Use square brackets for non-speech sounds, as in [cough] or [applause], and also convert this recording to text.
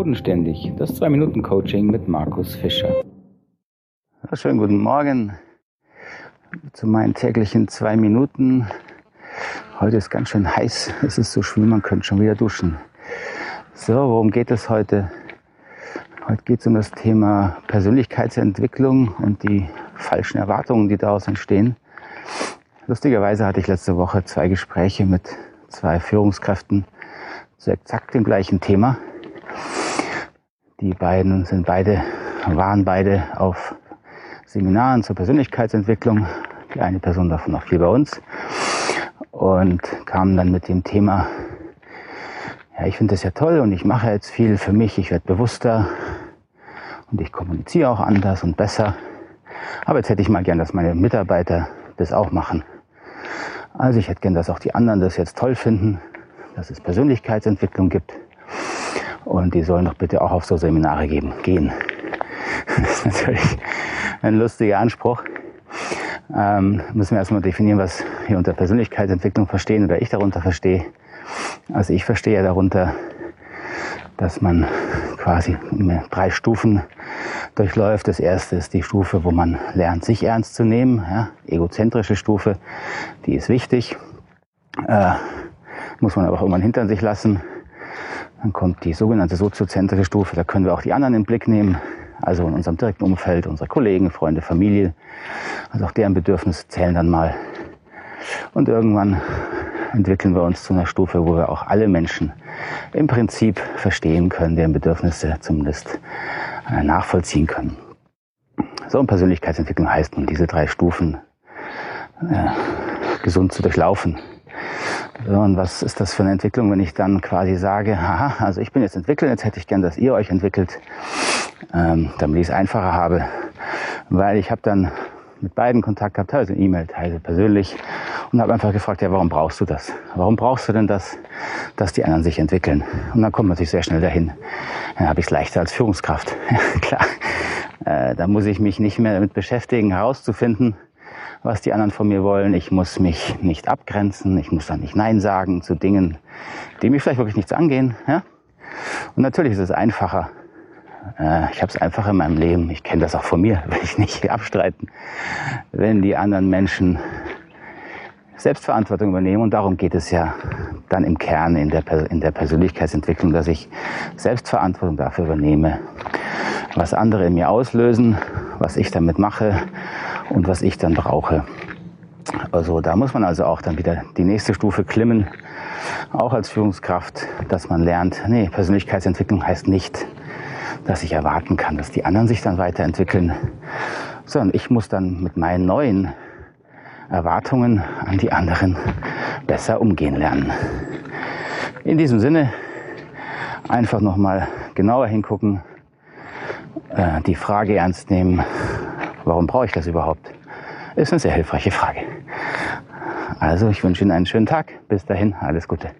Bodenständig, das 2-Minuten-Coaching mit Markus Fischer. Schönen guten Morgen zu meinen täglichen zwei Minuten. Heute ist ganz schön heiß, [laughs] es ist so schwül, man könnte schon wieder duschen. So, worum geht es heute? Heute geht es um das Thema Persönlichkeitsentwicklung und die falschen Erwartungen, die daraus entstehen. Lustigerweise hatte ich letzte Woche zwei Gespräche mit zwei Führungskräften zu exakt dem gleichen Thema. Die beiden sind beide, waren beide auf Seminaren zur Persönlichkeitsentwicklung. Die eine Person davon auch viel bei uns. Und kamen dann mit dem Thema, ja, ich finde das ja toll und ich mache jetzt viel für mich, ich werde bewusster und ich kommuniziere auch anders und besser. Aber jetzt hätte ich mal gern, dass meine Mitarbeiter das auch machen. Also ich hätte gern, dass auch die anderen das jetzt toll finden, dass es Persönlichkeitsentwicklung gibt. Und die sollen doch bitte auch auf so Seminare geben, gehen. [laughs] Das ist natürlich ein lustiger Anspruch. Ähm, müssen wir erstmal definieren, was wir unter Persönlichkeitsentwicklung verstehen oder ich darunter verstehe. Also ich verstehe ja darunter, dass man quasi drei Stufen durchläuft. Das erste ist die Stufe, wo man lernt, sich ernst zu nehmen. Ja, egozentrische Stufe, die ist wichtig. Äh, muss man aber auch irgendwann hinter sich lassen. Dann kommt die sogenannte soziozentrische Stufe, da können wir auch die anderen im Blick nehmen, also in unserem direkten Umfeld, unsere Kollegen, Freunde, Familie. Also auch deren Bedürfnisse zählen dann mal. Und irgendwann entwickeln wir uns zu einer Stufe, wo wir auch alle Menschen im Prinzip verstehen können, deren Bedürfnisse zumindest äh, nachvollziehen können. So, und Persönlichkeitsentwicklung heißt nun, diese drei Stufen äh, gesund zu durchlaufen. So, und was ist das für eine Entwicklung, wenn ich dann quasi sage, haha, also ich bin jetzt entwickelt, jetzt hätte ich gern, dass ihr euch entwickelt, ähm, damit ich es einfacher habe. Weil ich habe dann mit beiden Kontakt gehabt, teilweise E-Mail, teilweise persönlich und habe einfach gefragt, ja, warum brauchst du das? Warum brauchst du denn das, dass die anderen sich entwickeln? Und dann kommt man sich sehr schnell dahin. Dann habe ich es leichter als Führungskraft. [laughs] Klar, äh, da muss ich mich nicht mehr damit beschäftigen, herauszufinden, was die anderen von mir wollen. Ich muss mich nicht abgrenzen. Ich muss dann nicht Nein sagen zu Dingen, die mich vielleicht wirklich nichts angehen. Ja? Und natürlich ist es einfacher. Äh, ich habe es einfacher in meinem Leben. Ich kenne das auch von mir, [laughs] will ich nicht abstreiten. Wenn die anderen Menschen Selbstverantwortung übernehmen. Und darum geht es ja dann im Kern in der, in der Persönlichkeitsentwicklung, dass ich Selbstverantwortung dafür übernehme, was andere in mir auslösen, was ich damit mache und was ich dann brauche. Also da muss man also auch dann wieder die nächste Stufe klimmen, auch als Führungskraft, dass man lernt, nee, Persönlichkeitsentwicklung heißt nicht, dass ich erwarten kann, dass die anderen sich dann weiterentwickeln, sondern ich muss dann mit meinen neuen Erwartungen an die anderen besser umgehen lernen. In diesem Sinne einfach nochmal genauer hingucken, äh, die Frage ernst nehmen, warum brauche ich das überhaupt? Ist eine sehr hilfreiche Frage. Also ich wünsche Ihnen einen schönen Tag. Bis dahin, alles Gute.